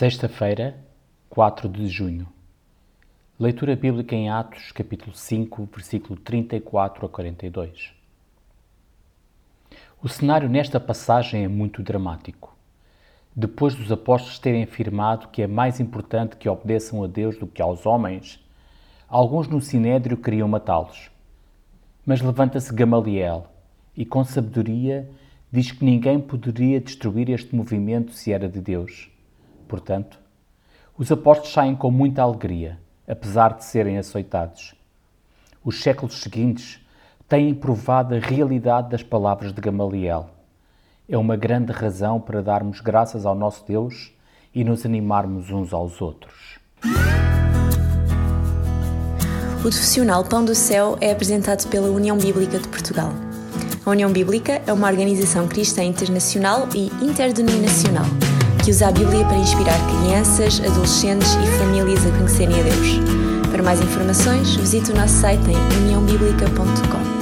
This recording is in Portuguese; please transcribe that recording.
Sexta-feira, 4 de junho. Leitura bíblica em Atos, capítulo 5, versículo 34 a 42. O cenário nesta passagem é muito dramático. Depois dos apóstolos terem afirmado que é mais importante que obedeçam a Deus do que aos homens, alguns no sinédrio queriam matá-los. Mas levanta-se Gamaliel e, com sabedoria, diz que ninguém poderia destruir este movimento se era de Deus Portanto, os apóstolos saem com muita alegria, apesar de serem açoitados. Os séculos seguintes têm provado a realidade das palavras de Gamaliel. É uma grande razão para darmos graças ao nosso Deus e nos animarmos uns aos outros. O profissional Pão do Céu é apresentado pela União Bíblica de Portugal. A União Bíblica é uma organização cristã internacional e interdenominacional que usa a Bíblia para inspirar crianças, adolescentes e famílias a conhecerem a Deus. Para mais informações, visite o nosso site em uniãobíblica.com.